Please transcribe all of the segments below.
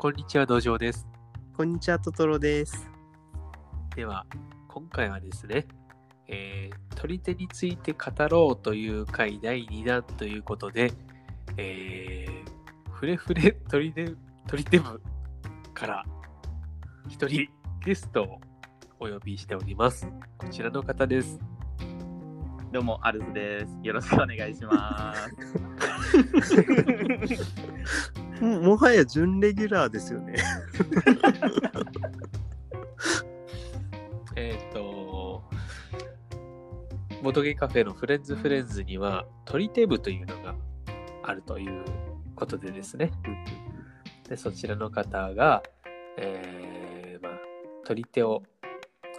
こんにちは、道場です。こんにちは、トトロです。では、今回はですね、えー、取り手について語ろうという回第2弾ということで、えー、フレフレ取り手取り手部から一人ゲストをお呼びしております。こちらの方です。どうも、アルズです。よろしくお願いします。ももはや準レギュラーですよね。えっ、と、ボトゲカフェのフレンズフレンズには取り手部というのがあるということでですね。でそちらの方が、えーまあ、取り手を、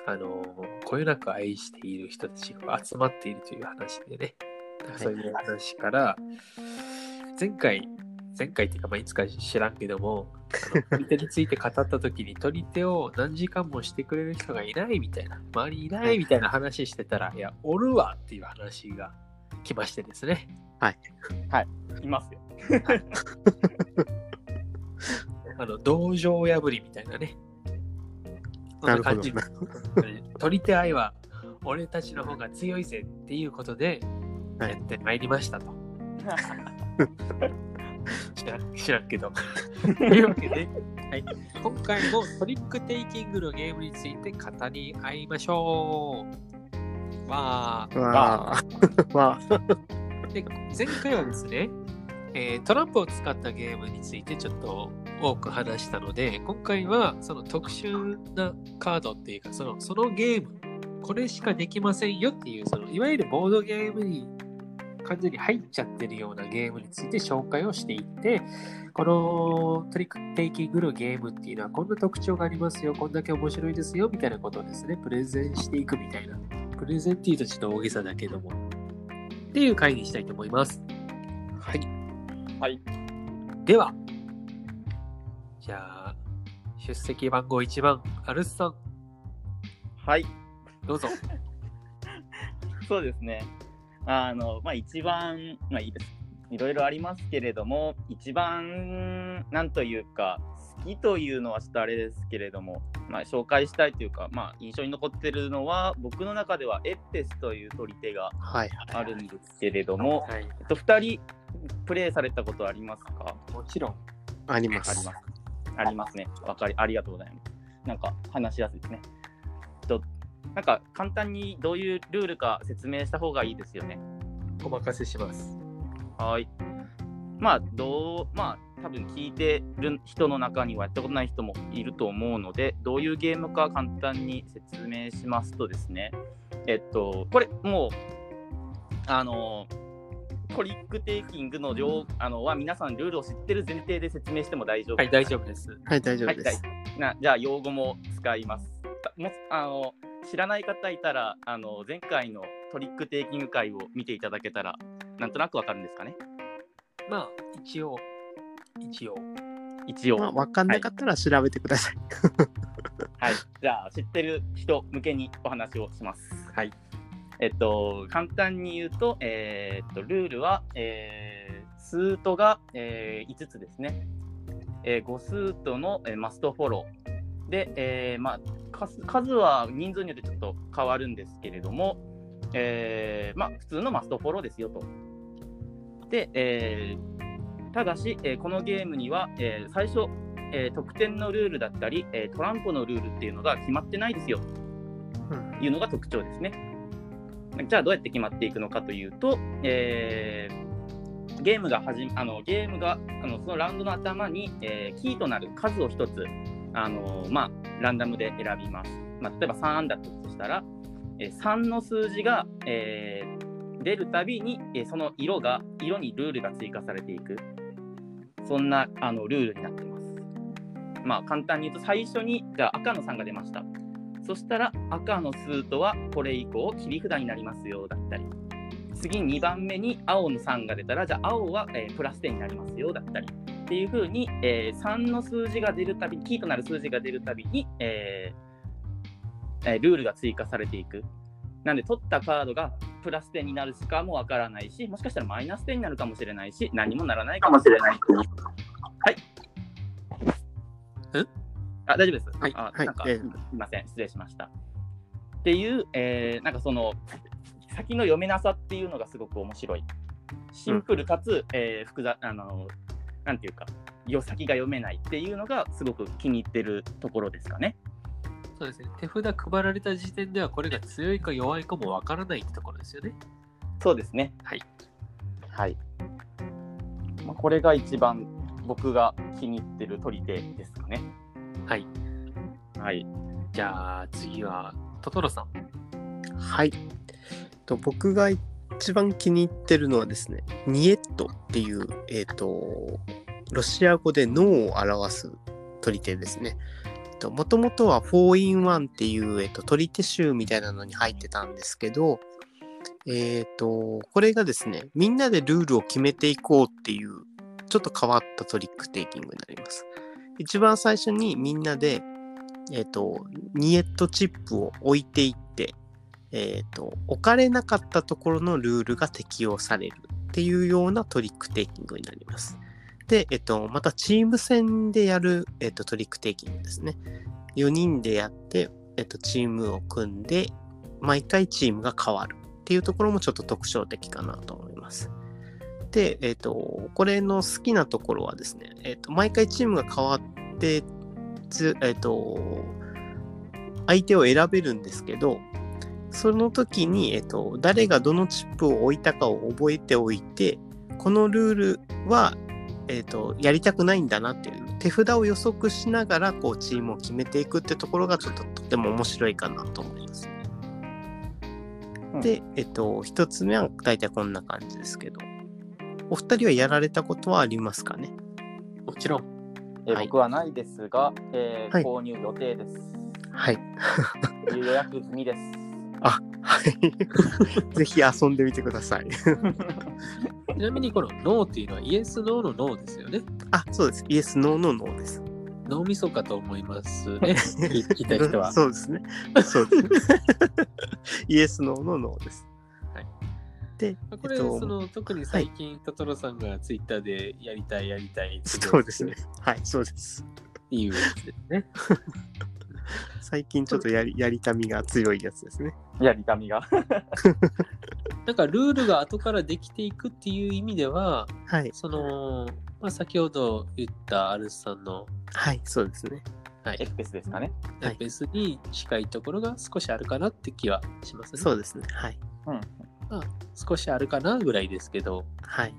あのこよなく愛している人たちが集まっているという話でね、そういう話から、前回、前回っていうか、まあ、いつか知らんけども、取り手について語った時に取り手を何時間もしてくれる人がいないみたいな、周りいないみたいな話してたら、いや、おるわっていう話が来ましてですね。いますよ。あの、道場破りみたいなね。そんなるほど感じ。取り手愛は俺たちの方が強いぜっていうことではいやってまいりましたと。知らん知らんけど。というわけで、はい、今回もトリックテイキングのゲームについて語り合いましょう。わーわあ。わあ。で前回はですね、えートランプを使ったゲームについてちょっと多く話したので、今回はその特殊なカードっていうか、そのそのゲーム、これしかできませんよっていう、そのいわゆるボードゲームに完全に入っちゃってるようなゲームについて紹介をしていって、このトリックテイキングのゲームっていうのはこんな特徴がありますよ、こんだけ面白いですよ、みたいなことをですね、プレゼンしていくみたいな。プレゼンっていうとちょっと大げさだけども、っていう回にしたいと思います。はい。はい。では、じゃあ、出席番号1番、アルスさん、はい。どうぞ。そうですね。あの、まあ、一番、まあいいです。いろいろありますけれども、一番、なんというか、好きというのはちょっとあれですけれども、まあ、紹介したいというか、まあ、印象に残ってるのは、僕の中ではエッペスという取り手がはい。あるんですけれども、はい、えっと、2人、プレイされたことありますか？もちろん。あります。あります。ありますね。わかり、ありがとうございます。なんか話しやすいですね。と、なんか簡単にどういうルールか説明した方がいいですよね。お任せします。はい。まあ、どう、まあ、多分聞いてる人の中にはやったことない人もいると思うので、どういうゲームか簡単に説明しますとですね、えっと、これ、もう、あの、トリックテイキングの両あのは皆さんルールを知ってる前提で説明しても大丈夫はい、大丈夫です。はい、大丈はい、夫です。大なじゃあ用語も使います。たもあの知らない方いたらあの前回のトリックテイキング会を見ていただけたらなんとなくわかるんですかね？まあ、一応、一応。一応、まあ、わかんなかったら調べてください。はい、じゃあ知ってる人向けにお話をします。はい。えっと簡単に言うと,、えーっとルールは、えースートが、えー5つですね。えー5スートの、えーマストフォローで、えーまあ、数数は人数によってちょっと変わるんですけれども、えーまあ、普通のマストフォローですよと。で、えーただし、えーこのゲームには、えー最初、えー得点のルールだったり、えートランプのルールっていうのが決まってないですよというのが特徴ですね。じゃあどうやって決まっていくのかというと、えーゲームが始めあのゲームがあのそのラウンドの頭に、えーキーとなる数を一つあの、まあ、ランダムで選びます。まあ、例えば3だとしたら、えー3の数字が、えー出るたびに、えその色が色にルールが追加されていくそんなあのルールになってます。まあ簡単に言うと最初にじゃあ赤の3が出ました。そしたら赤のスートはこれ以降切り札になりますよだったり次2番目に青の3が出たらじゃあ青は、えプラス点になりますよだったりっていう風に、えー3の数字が出るたびキーとなる数字が出るたびに、えーえールールが追加されていく。なんで取ったカードがプラス点になるしかもわからないしもしかしたらマイナス点になるかもしれないし何もならないかも。しれないはい。あ、大丈夫です。はい。あはい。なんか、ええ。すみません、失礼しました。っていう、えーなんかその、先の読めなさっていうのがすごく面白い。シンプルかつ、えー複雑、あの、なんていうか、よ先が読めないっていうのがすごく気に入ってるところですかね。そうですね。手札配られた時点ではこれが強いか弱いかもわからないってところですよね。そうですね。はい。はい。まあ、これが一番僕が気に入ってる取り手ですかね。はい。はい。じゃあ次はトトロさん。はい。と僕が一番気に入ってるのはですね、ニエットっていう、えっ、と、ロシア語で脳を表す取り手ですね。もともとは 4in1 っていう、えっと取り手集みたいなのに入ってたんですけど、えっ、と、これがですね、みんなでルールを決めていこうっていう、ちょっと変わったトリックテイキングになります。一番最初にみんなで、えっ、と、ニエットチップを置いていって、えっ、と、置かれなかったところのルールが適用されるっていうようなトリックテイキングになります。で、えっ、と、またチーム戦でやる、えっ、と、トリックテイキングですね。4人でやって、えっ、と、チームを組んで、毎回チームが変わるっていうところもちょっと特徴的かなと思います。で、えっ、と、これの好きなところはですね、えっ、と、毎回チームが変わって、えっ、と、相手を選べるんですけど、その時に、えっと、誰がどのチップを置いたかを覚えておいて、このルールは、えっと、やりたくないんだなっていう手札を予測しながら、こう、チームを決めていくってところが、ちょっととても面白いかなと思います。うんで、えっと、一つ目は大体こんな感じですけど、お二人はやられたことはありますかね？もちろん。はいえー僕はないですが、えーはい購入予定です。はい。予約済みです。あ、はい。ぜひ遊んでみてください。ちなみにこのノーっていうのはイエス・ノーのノーですよね。あ、そうです。イエス、ノーのノーです。脳みそかと思いますね。聞いた人は。そうですね。そうです。イエス、ノーのノーです。はい。で、これ、えっとその特に最近、トトロさんがツイッターでやりたいやりたいってそうですね。はい、そうです。いうやつですね。最近ちょっとやりやりたみが強いやつですね。やりたみが。なんかルールが後からできていくっていう意味では、はい。その、まあ、先ほど言ったアルスさんの、はい、そうですね。はいエ、クペスですかね。はいベースに近いところが少しあるかなって気はしますね。そうですね。はい。うん。少しあるかなぐらいですけど、はい。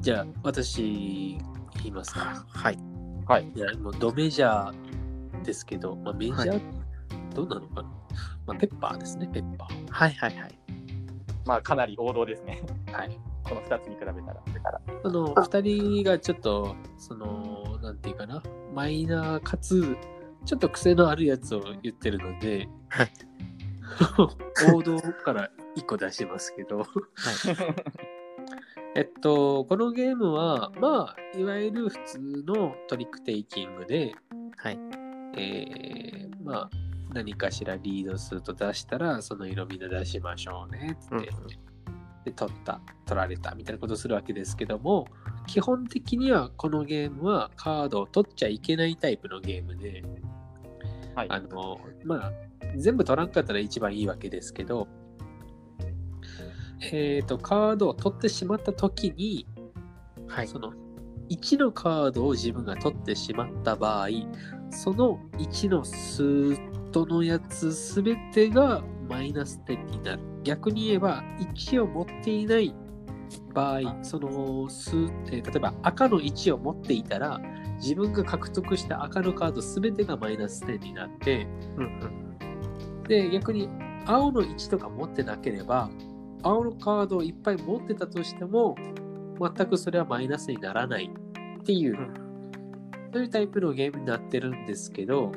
じゃあ私言いますか。はい。はい。いや、もうドメジャーですけど、まあ、メジャー、はどうなのかな、まあ、ペッパーですね、ペッパー。はいはいはい。まあ、かなり王道ですね。はい。この2つに比べたら。その2人がちょっと、その、なんていうかな、マイナーかつ、ちょっと癖のあるやつを言ってるので、はい。王道から1個出しますけど、はい。えっと、このゲームは、まあ、いわゆる普通のトリックテイキングで、はい。えー、まあ、何かしらリードすると出したら、その色みんな出しましょうね、つって。うんで、取った、取られた、みたいなことをするわけですけども、基本的にはこのゲームはカードを取っちゃいけないタイプのゲームで、はい。あの、まあ、全部取らんかったら一番いいわけですけど、えっ、と、カードを取ってしまった時に、はい。その1のカードを自分が取ってしまった場合、その1のスートのやつすべてがマイナス点になる。逆に言えば、1を持っていない場合、その数、えー例えば赤の1を持っていたら、自分が獲得した赤のカードすべてがマイナス点になって、うんうん。で、逆に青の1とか持ってなければ、青のカードをいっぱい持ってたとしても、全くそれはマイナスにならないっていう、うんそういうタイプのゲームになってるんですけど、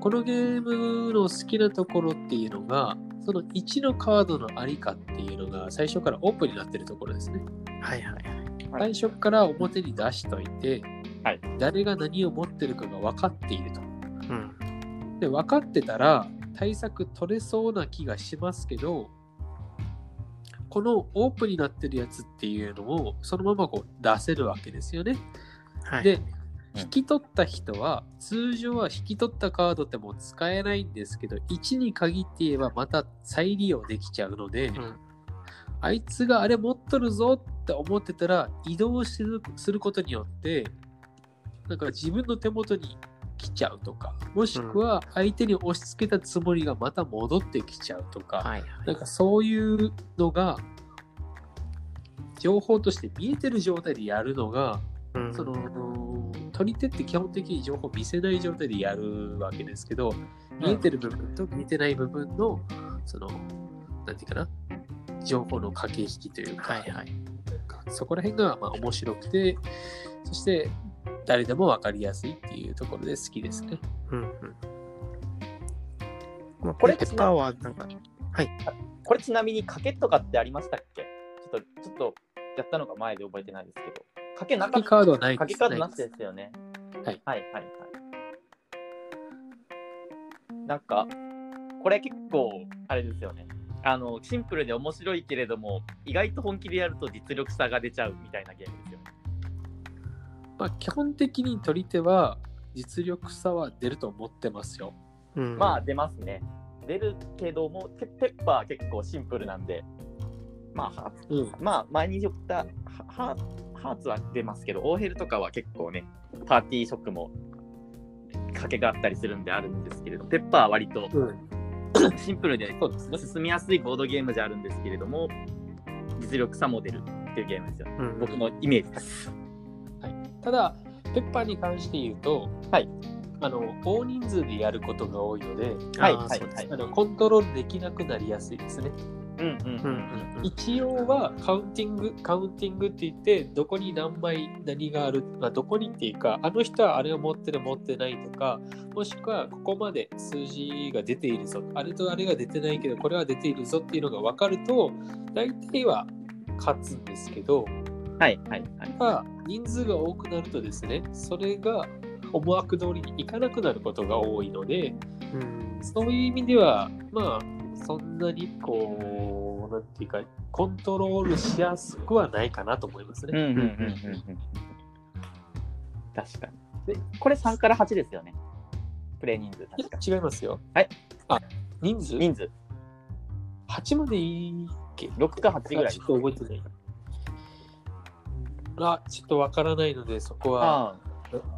このゲームの好きなところっていうのが、その1のカードのありかっていうのが最初からオープンになってるところですね。はいはいはい最初から表に出しといて、はい誰が何を持ってるかが分かっていると。うん。で、分かってたら対策取れそうな気がしますけど、このオープンになってるやつっていうのをそのままこう出せるわけですよね。はい。で、引き取った人は、通常は引き取ったカードってもう使えないんですけど、1に限って言えばまた再利用できちゃうので、うんあいつがあれ持っとるぞって思ってたら、移動するすることによって、なんか自分の手元に来ちゃうとか、もしくは相手に押し付けたつもりがまた戻ってきちゃうとか、はい。なんかそういうのが、情報として見えてる状態でやるのが、うんその、取り手って基本的に情報を見せない状態でやるわけですけど、見えてる部分と見えてない部分の、その、なんていうかな、情報の駆け引きというか、はいはい。そこら辺がまあ面白くて、そして誰でも分かりやすいっていうところで好きですね。うんうん。まあ、これペッパーはなんか、これちなみに賭けとかってありましたっけ？ちょっと、ちょっとやったのが前で覚えてないですけど。賭けなかったカードはない賭ですけカードなしですよね。はいはいはいはい。なんか、これ結構、あれですよね。あの、シンプルで面白いけれども、意外と本気でやると実力差が出ちゃうみたいなゲームですよね。まあ、基本的に取り手は実力差は出ると思ってますよ。うん、まあ出ますね。出るけども、ペペッパーは結構シンプルなんで、まあ、ハーツうん。まあ前に言ったハハハーツは出ますけど、オーヘルとかは結構ね、パーティーショックも賭けがあったりするんであるんですけれど、ペッパーは割とうん、シンプルでそうですね。進みやすいボードゲームじゃあるんですけれども、実力差も出るっていうゲームですよ。うん、僕のイメージです。ただ、ペッパーに関して言うと、はい。あの大人数でやることが多いので、はいはいあのコントロールできなくなりやすいですね。うんうんうんうん。うん。うん一応はカウンティング、カウンティングって言って、どこに何枚何がある、まあ、どこにっていうか、あの人はあれを持ってる持ってないとか、もしくはここまで数字が出ているぞ、あれとあれが出てないけど、これは出ているぞっていうのが分かると、大体は勝つんですけど、はいはいはい。まあ、人数が多くなるとですね、それが思惑通りにいかなくなることが多いので、うんそういう意味では、まあ、そんなにこう、なんていうか、コントロールしやすくはないかなと思いますね。うんうんうんうんうん。確かに。で、これ3から8ですよね。プレイ人数い確か。や違いますよ。はい。あ、人数？人数 ?8 までいいっけ？6か8ぐらいちょっ。と覚えてない。あ、ちょっとわからないので、そこはあ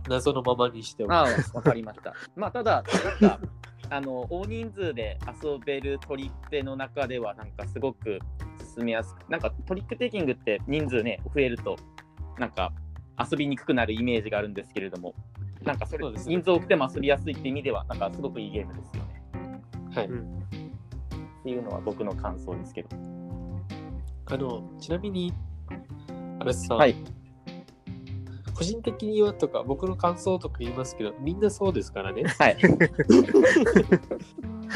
謎のままにしておく。あ、ああわかりました。まあ、ただ、なんか、あの、大人数で遊べるトリックの中では、なんかすごく進みやすく、なんかトリックテイキングって人数ね、増えると、なんか遊びにくくなるイメージがあるんですけれども、なんかそれ、そね人数多くても遊びやすいって意味では、なんかすごくいいゲームですよね。はい。っていうのは僕の感想ですけど。あの、ちなみに、さん、はい。個人的にはとか、僕の感想とか言いますけど、みんなそうですからね。はい。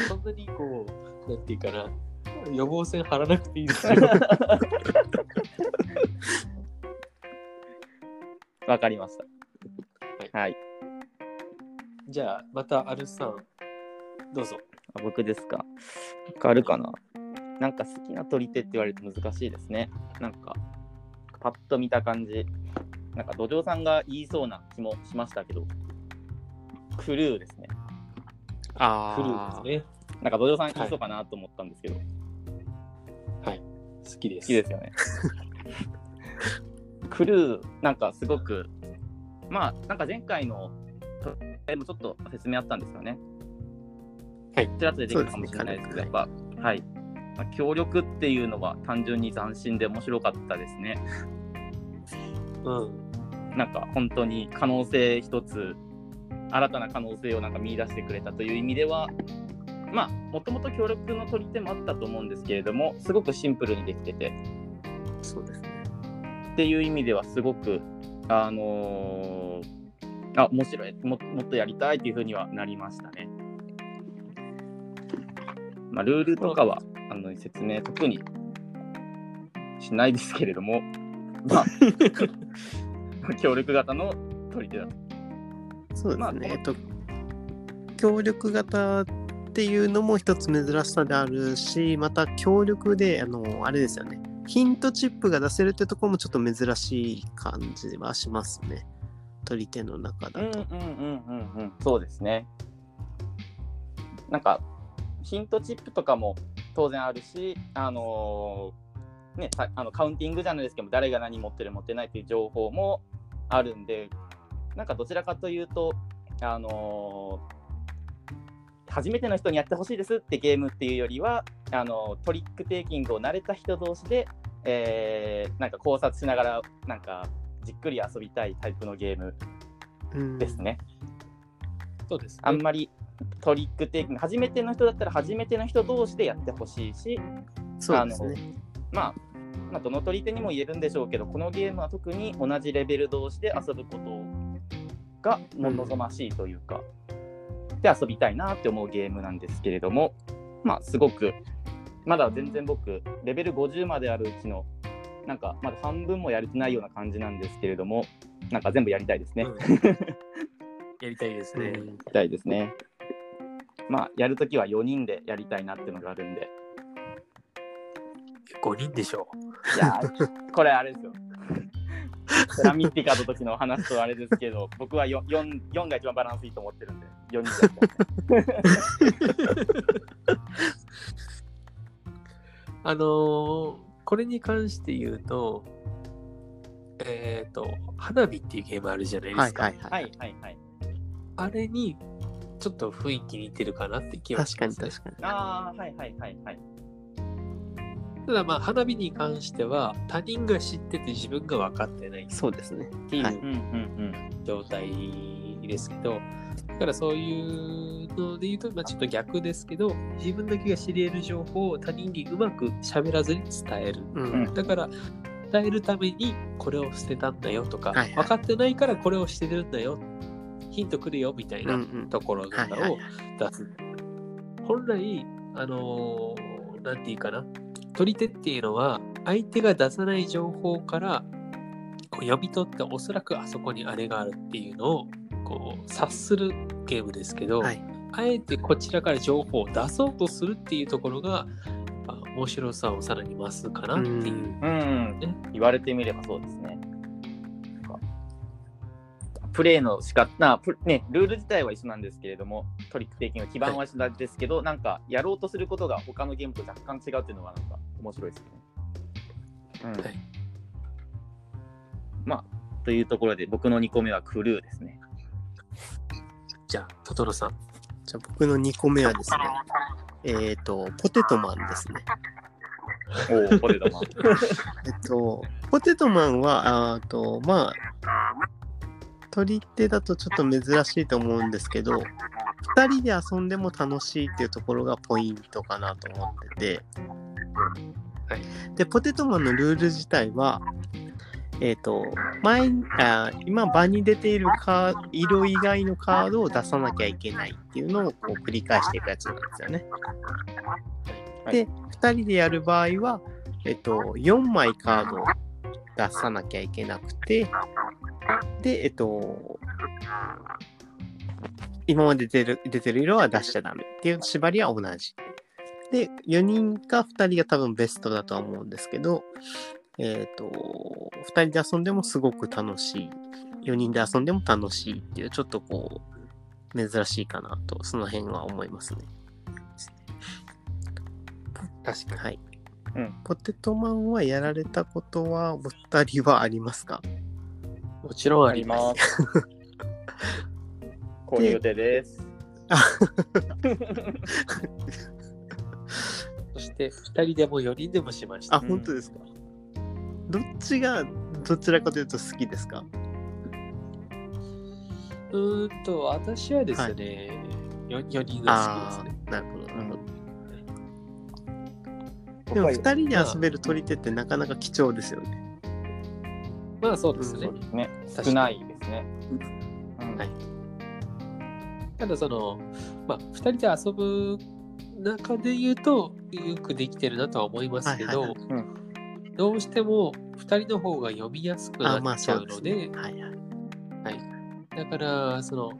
そんなにこう、なんていうかな、予防線張らなくていいですよ。わかりました。はい。じゃあ、また、アルさん、どうぞ。あ僕ですか。なんかあるかななんか好きな取り手って言われると難しいですね。なんか、パッと見た感じ。なんか土壌さんが言いそうな気もしましたけど、クルーですね。あクルーですね。なんか土壌さん言いそうかなと思ったんですけど、好はい。好きです。きですよね。クルー、なんかすごく、まあ、なんか前回の、でもちょっと説明あったんですよね。はいちらっと出てきたかもしれないですけど、やっぱ、はい。まあ協力っていうのは単純に斬新で面白かったですね。うん。なんか本当に可能性一つ、新たな可能性をなんか見出してくれたという意味では、まあ、もともと協力の取り手もあったと思うんですけれども、すごくシンプルにできてて、そうですね。っていう意味ではすごく、あのーあ、面白いも、もっとやりたいっていうふうにはなりましたね。まあ、ルールとかはあの説明特にしないですけれども、まあ、協力型の取り手だと。そうですね。まあえっと、協力型っていうのも一つ珍しさであるし、また協力で、あの、あれですよね。ヒントチップが出せるってところもちょっと珍しい感じはしますね。取り手の中だと。うんうんうんうんうん。そうですね。なんか、ヒントチップとかも当然あるし、あのーね、さあのカウンティングじゃないですけど、誰が何持ってる持ってないっていう情報もあるんで、なんかどちらかというと、あのー初めての人にやってほしいですってゲームっていうよりは、あのトリックテイキングを慣れた人同士で、えーなんか考察しながら、なんかじっくり遊びたいタイプのゲームうんですね。そうですね。あんまりトリックテイキング、初めての人だったら初めての人同士でやってほしいし、そうですね。まあ、まあ、どの取り手にも言えるんでしょうけど、このゲームは特に同じレベル同士で遊ぶことがも望ましいというか、で遊びたいなって思うゲームなんですけれども、まあ、すごく、まだ全然僕、レベル50まであるうちの、なんかまだ半分もやれてないような感じなんですけれども、なんか全部やりたいですね。うん やりたいですね。うんやりたいですね。まあ、やるときは4人でやりたいなっていうのがあるんで。5人でしょいやー、これあれですよ。セラミッティカの時の話とあれですけど、僕は 4, 4, 4が一番バランスいいと思ってるんで、4人で あのーこれに関して言うと、えっ、と、花火っていうゲームあるじゃないですか。はいはいは。はいいはいはい。あれに、ちょっと雰囲気似てるかなって気はし確かにます、ね。確かに。ああ、はいはいはいはい。ただまあ、花火に関しては、他人が知ってて自分が分かってないっそうですね。ていはいううんうん状態ですけど、だからそういうので言うと、まあ、ちょっと逆ですけど、自分だけが知り得る情報を他人にうまく喋らずに伝える。ううんん。だから、伝えるためにこれを捨てたんだよとか、はいはい分かってないからこれを捨ててるんだよ、ヒントくるよみたいなんところとかを出す。本来、あのーなんていうかな、取り手っていうのは、相手が出さない情報からこう読み取って、おそらくあそこにあれがあるっていうのをこう察するゲームですけど、はい。あえてこちらから情報を出そうとするっていうところが、まあ面白さをさらに増すかなっていう。うんうん。うん。言われてみればそうですね。プレイの仕方なプね、ルール自体は一緒なんですけれども、トリックテイキング基盤は一緒なんですけど、なんかやろうとすることが他のゲームと若干違うっていうのはなんか面白いですね。うんはいまあ、というところで僕の2個目はクルーですね。じゃあ、トトロさん。じゃあ僕の2個目はですね、えっ、と、ポテトマンですね。おお、ポテトマン。えっと、ポテトマンは、あーと、まあ、取り手だとちょっと珍しいと思うんですけど、2人で遊んでも楽しいっていうところがポイントかなと思ってて、はい。で、ポテトマンのルール自体は、えっ、と、前にあー今場に出ているカー色以外のカードを出さなきゃいけないっていうのをこう繰り返していくやつなんですよね。はい。で、2人でやる場合は、えっ、と、4枚カードを出さなきゃいけなくて、で、えっ、と、今まで出てる出てる色は出しちゃダメっていう縛りは同じ。で、4人か2人が多分ベストだとは思うんですけど、えっ、と、2人で遊んでもすごく楽しい。4人で遊んでも楽しいっていう、ちょっとこう、珍しいかなと、その辺は思いますね。確かに。はい。うんポテトマンはやられたことはお二人はありますか？もちろんありま。ますす。購入予定です。そして、2人でも4人でもしました。あ、本当ですか、どっちがどちらかとい。うと好きですかうんと、私はですね、よ 4, 人が好きですね。なるほど、なるほど。ででも二人で遊べる取り手ってなかなか貴重ですよね。まあそうですね。そうですね。少ないですね。うんはいただその、まあ、2人で遊ぶ中で言うと、よくできてるなとは思いますけど、はいはいうんどうしても2人の方が読みやすくなっちゃそうので、ね。はいはい。だから、その、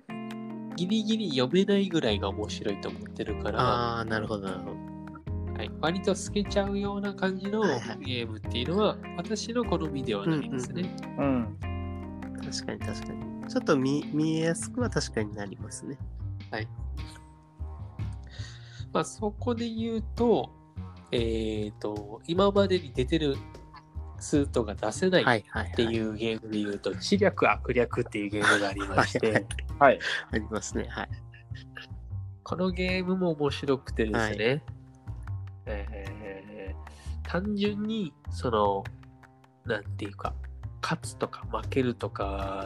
ギリギリ読めないぐらいが面白いと思ってるから、ああ、なるほど、なるほど。はい、割と透けちゃうような感じのはいはいゲームっていうのは、私の好みではないですね。うん。確かに確かに。ちょっと見見えやすくは確かになりますね。まあ、そこで言うと、えっ、と、今までに出てるスートが出せないはいはい、はい。っていうゲームで言うと、知略悪略っていうゲームがありましはいはいて、はい。ありますね。はい。このゲームも面白くてですね、はいえー単純に、その、なんていうか、勝つとか負けるとか、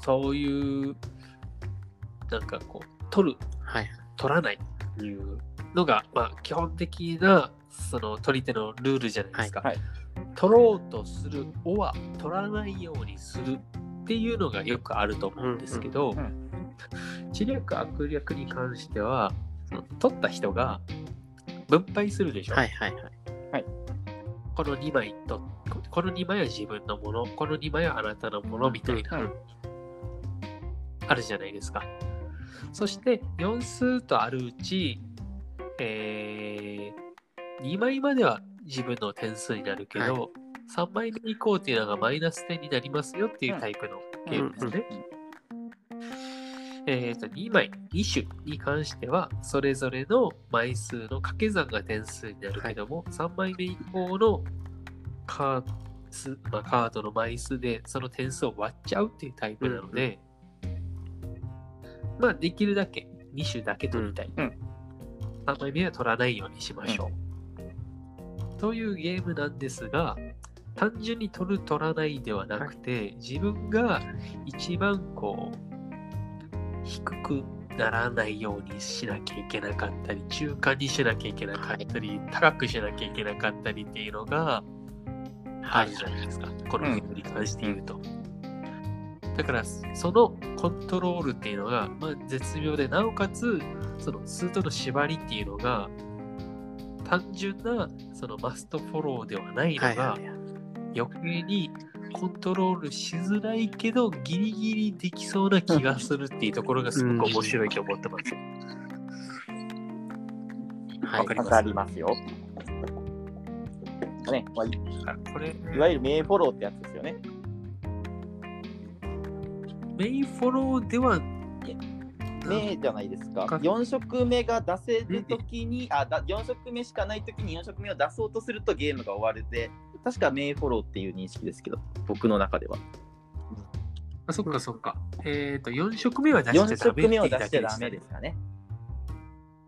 そういう、なんかこう、取る、はい。取らないっていうのが、まあ、基本的な、その取り手のルールじゃないですか。はいはい取ろうとする、おは取らないようにするっていうのがよくあると思うんですけど、うんうん知略悪略に関しては、取った人が分配するでしょ。はいはいはい。この2枚と、この2枚は自分のもの、この2枚はあなたのものみたいな、うんあるじゃないですか。そして4数とあるうち、えー、2枚までは自分の点数になるけど、は3枚目以降っていうのがマイナス点になりますよっていうタイプのゲームですね。えー、と2枚、2種に関しては、それぞれの枚数の掛け算が点数になるけども、3枚目以降のカースまあ、カードの枚数でその点数を割っちゃうっていうタイプなので、まあ、できるだけ2種だけ取りたい。うん。3枚目は取らないようにしましょう。というゲームなんですが、単純に取る取らないではなくて、自分が一番こう低くならないようにしなきゃいけなかったり中間にしなきゃいけなかったり、高くしなきゃいけなかったりっていうのがあるじゃないですか、このゲームに関して言うと。だからそのコントロールっていうのが、まあ、絶妙でなおかつそのスートの縛りっていうのが単純なそのマストフォローではないのが、はいはいはい。余計にコントロールしづらいけどギリギリできそうな気がするっていうところがすごく面白いと思ってます。はいわかります？わかりますよ。ね、まあ、いこれ、いわゆる名フォローってやつですよね。メインフォローでは、名じゃないですか。か4色目が出せるときに、あだ、4色目しかないときに4色目を出そうとするとゲームが終わるで、確か名フォローっていう認識ですけど、僕の中では。あそっかそっか。えっ、と、4色目は出しちゃ4ダメ色目を出しちゃダメですかね。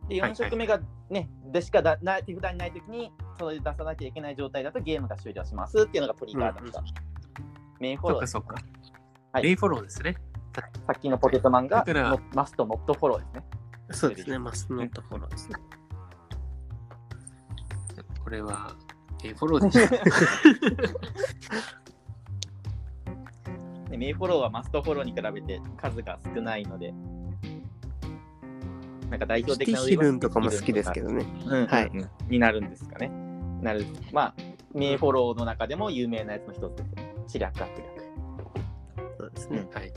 で、はい4色目がね、でしかだな手札にないときに、それで出さなきゃいけない状態だとゲームが終了しますっていうのがトリガーだった。メインフォローですそっかそっか。はいメインフォローですね。さっきのポテトマンがマストノットフォローですね。そうですね。マスノットフォローですね。これは、メインフォローでした。で メインフォローはマストフォローに比べて数が少ないので、なんか代表シティ的なヒルンとかも好きですけどね。うんはいになるんですかね。なる。まあ、メインフォローの中でも有名なやつの一つですよね。知略悪略。そうですね。はい。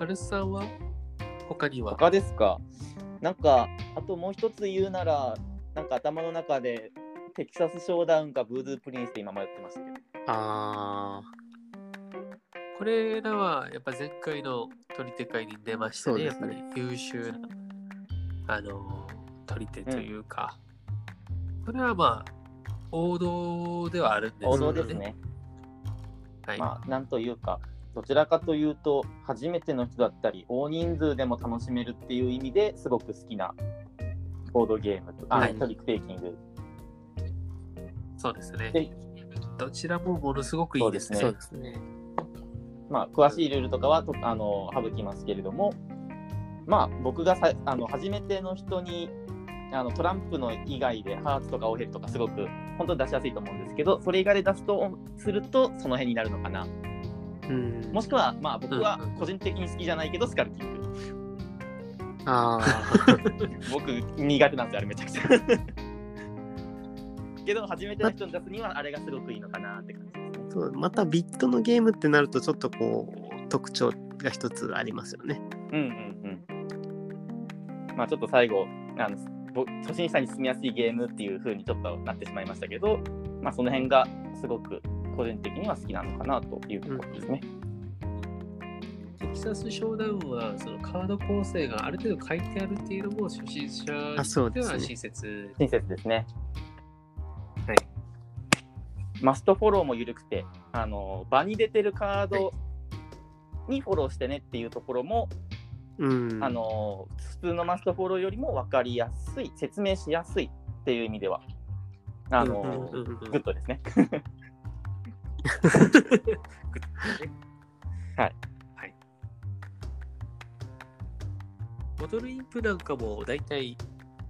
アルスさんは？他には？他ですかなんか、あともう一つ言うなら、なんか頭の中でテキサスショーダウンかブードゥープリンスって今迷ってましたけど。あこれらはやっぱ前回の取り手会に出ましたね。ねやっぱり優秀な、あの、取り手というか、それはまあ、王道ではあるんですけど王道ですね。はい。まあ、なんというか、どちらかというと、初めての人だったり、大人数でも楽しめるっていう意味ですごく好きなボードゲームと、あ、はいトリックテイキング。そうですねで。どちらもものすごくいいですあ、ね。そうですね。まあ、詳しいルールとかはとあの省きますけれども、まあ、僕がさあの初めての人にあのトランプの以外でハーツとかオヘルとかすごく本当に出しやすいと思うんですけど、それ以外で出すとするとその辺になるのかな。うん。もしくは、まあ、僕は個人的に好きじゃないけど、スカルキング。ああ。僕苦手なんですよ、あれめちゃくちゃ。けど、初めての人に出すにはあれがすごくいいのかなって感じですね。そうまたビットのゲームってなるとちょっとこう特徴が一つありますよね。うんうんうん。まあちょっと最後、あのぼ初心者に進みやすいゲームっていう風にちょっとなってしまいましたけど、まあ、その辺がすごく個人的には好きなのかなというところですね。テキサスショーダウンはそのカード構成がある程度書いてあるっていうのも初心者あそうではですね親切。親切ですね。はい。マストフォローも緩くて、あの場に出てるカードにフォローしてねっていうところも、うん。あの普通のマストフォローよりも分かりやすい、説明しやすいっていう意味では、あのうんうんうんうん グッドですね。はい。ボトルインプなんかも大体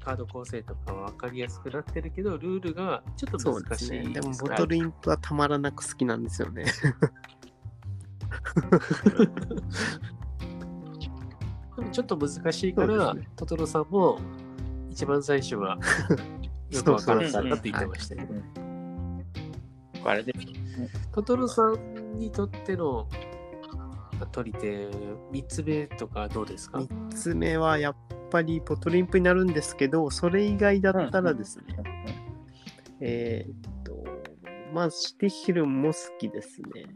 カード構成とかは分かりやすくなってるけど、ルールがちょっと難しいですね。でも、ボはいトルインプはたまらなく好きなんですよね。でもちょっと難しいから、ねトトロさんも一番最初はよくわからなかったって言ってましたけど、あれです。トトロさんにとってのまあ取り手3つ目とかどうですか、3つ目はやっぱりボトルインプになるんですけど、それ以外だったらですね、えーっと、まあ、シティヒルも好きですね。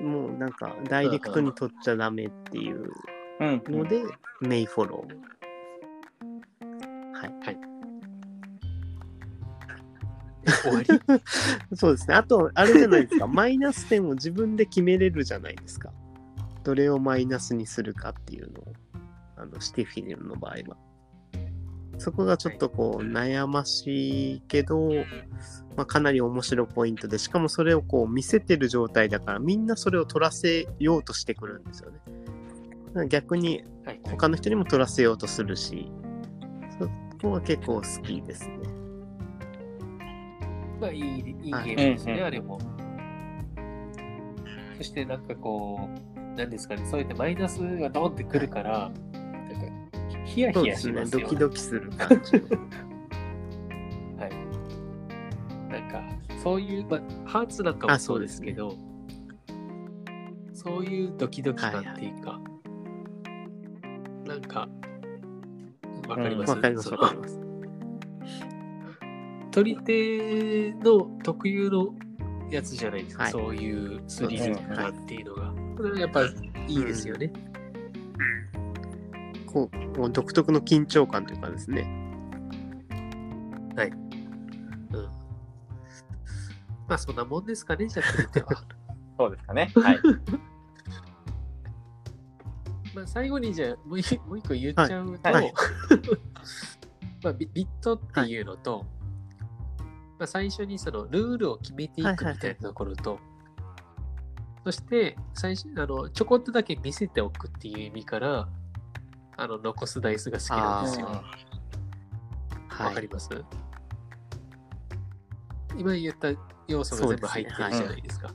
もうなんか、ダイレクトに取っちゃダメっていううんので、メイフォロー。はい。はい。終わり？そうですね。あと、あれじゃないですか。マイナス点を自分で決めれるじゃないですか。どれをマイナスにするかっていうのを、あの、シティフィルの場合は。そこがちょっとこう、悩ましいけど、まあ、かなり面白いポイントで、しかもそれをこう見せてる状態だから、みんなそれを取らせようとしてくるんですよね。逆にはい、他の人にも取らせようとするし、そこは結構好きですね。まあいいいいゲはいームですね、うんうんあれも。そしてなんかこう、なんですかね、そうやってマイナスがドンってくるから、なんかヒヤヒヤ。しますよ、ドキドキする感じ。はい。なんか、そういう、まあ、ハーツなんかもあそううですけど、そういうドキドキ感っていうか、なんか、わかります？わかります、わかります。取り手の特有のやつじゃないですか、はいそういうスリル感っていうのが。これはやっぱいいですよね。こう、もう独特の緊張感というかですね。うん。まあそんなもんですかね、じゃあは。そうですかね。はい。まあ最後にじゃあもう一もう一個言っちゃうと、はいはい まあビビットっていうのと、まあ、最初にそのルールを決めていくみたいなところと、そして最初あのちょこっとだけ見せておくっていう意味からあの残すダイスが好きなんですよ。わ、はい。かります？今言った要素が全部入ってるじゃないですか。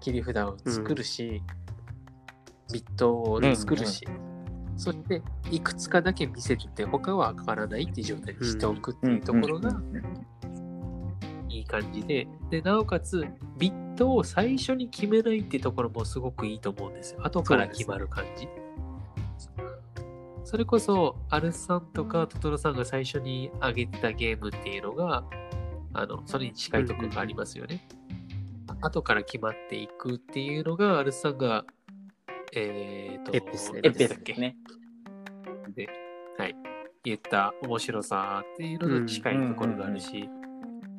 切り札を作るし、ビットを作るし、そしていくつかだけ見せてて他は変わらないっていう状態にしておくっていうところがいい感じで、で、なおかつビットを最初に決めないっていうところもすごくいいと思うんですよ。後から決まる感じ。それこそ、アルさんとかトトロさんが最初に上げてたゲームっていうのが、あの、それに近いところがありますよね。後から決まっていくっていうのが、アルさんが、えーと、エペしたっけね。で、はい、言った面白さっていうのと近いところがあるし、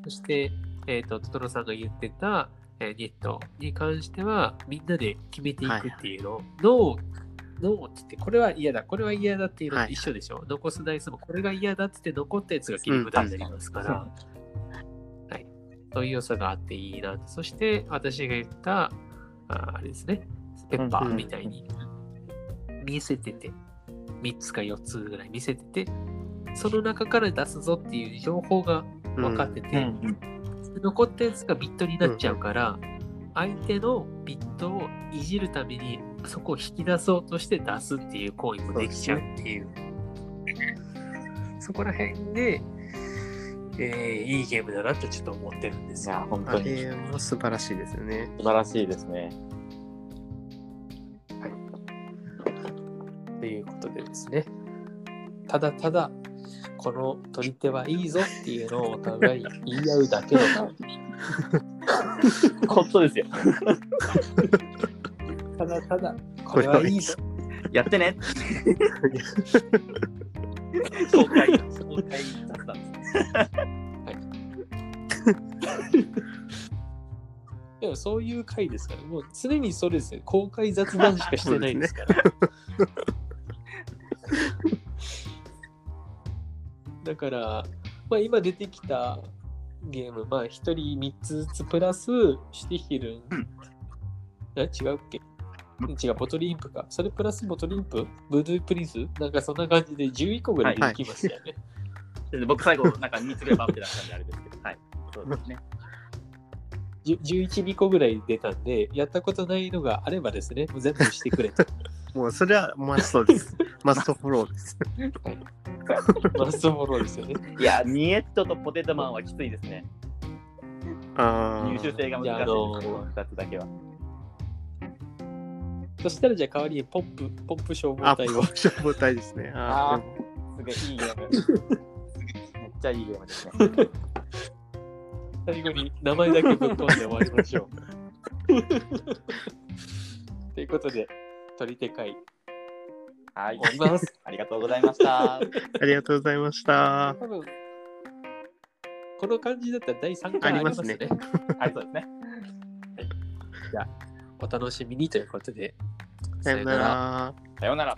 そして、えっ、と、トトロさんが言ってた、えーニットに関しては、みんなで決めていくっていうの。を、ノー、ノーって言って、これは嫌だ、これは嫌だっていうのと一緒でしょ。残すダイスもこれが嫌だって言って、残ったやつが切り札になりますから、はい。そういう要素があっていいな。そして、私が言った、ああれですね、ペッパーみたいに。見せてて、3つか4つぐらい見せてて、その中から出すぞっていう情報が分かってて、残ったやつがビットになっちゃうから、相手のビットをいじるためにそこを引き出そうとして出すっていう行為もできちゃうっていう。そこら辺で、えーいいゲームだなとちょっと思ってるんですよ。いや、本あ当にれも素晴らしいですよね。素晴らしいですね。ということでですね、ただただこの取り手はいいぞっていうのをお互い言い合うだけの。本当ですよ。ただただ、これはいいぞ。やってね。紹介、紹介雑談です。でもそういう回ですから、もう常にそれですよ。公開雑談しかしてないですから。だから、まあ、今出てきたゲーム、まあ、1人3つずつプラス、シュティヒルン、うんえ違うっけ？違う、ボトリンプか。それプラスボトリンプ？ブードゥープリンスなんかそんな感じで11個ぐらいできましたよね。で僕最後、なんか3つぐらいバッて出したんであれですけど、はい。そうですね。10 11個ぐらい出たんで、やったことないのがあればですね、もう全部してくれと。もうそれはマストです。マストフォローです。マストフォローですよね。いや、ニエットとポテトマンはきついですね。あ入手性が難しいです、じゃああのーこの2つだけは。そしたらじゃあ代わりにポンプ、ポンプ消防あ、隊を。消防隊ですね。ああすごいいいゲーム。めっちゃいいゲームですね。最後に名前だけぶっ込んで終わりましょう。ということで、取り手会はい。終わります。ありがとうございました。ありがとうございました。多分この感じだったら第3回ありますね。あり はい、そうですね。お楽しみにということで。さよなら。さようなら。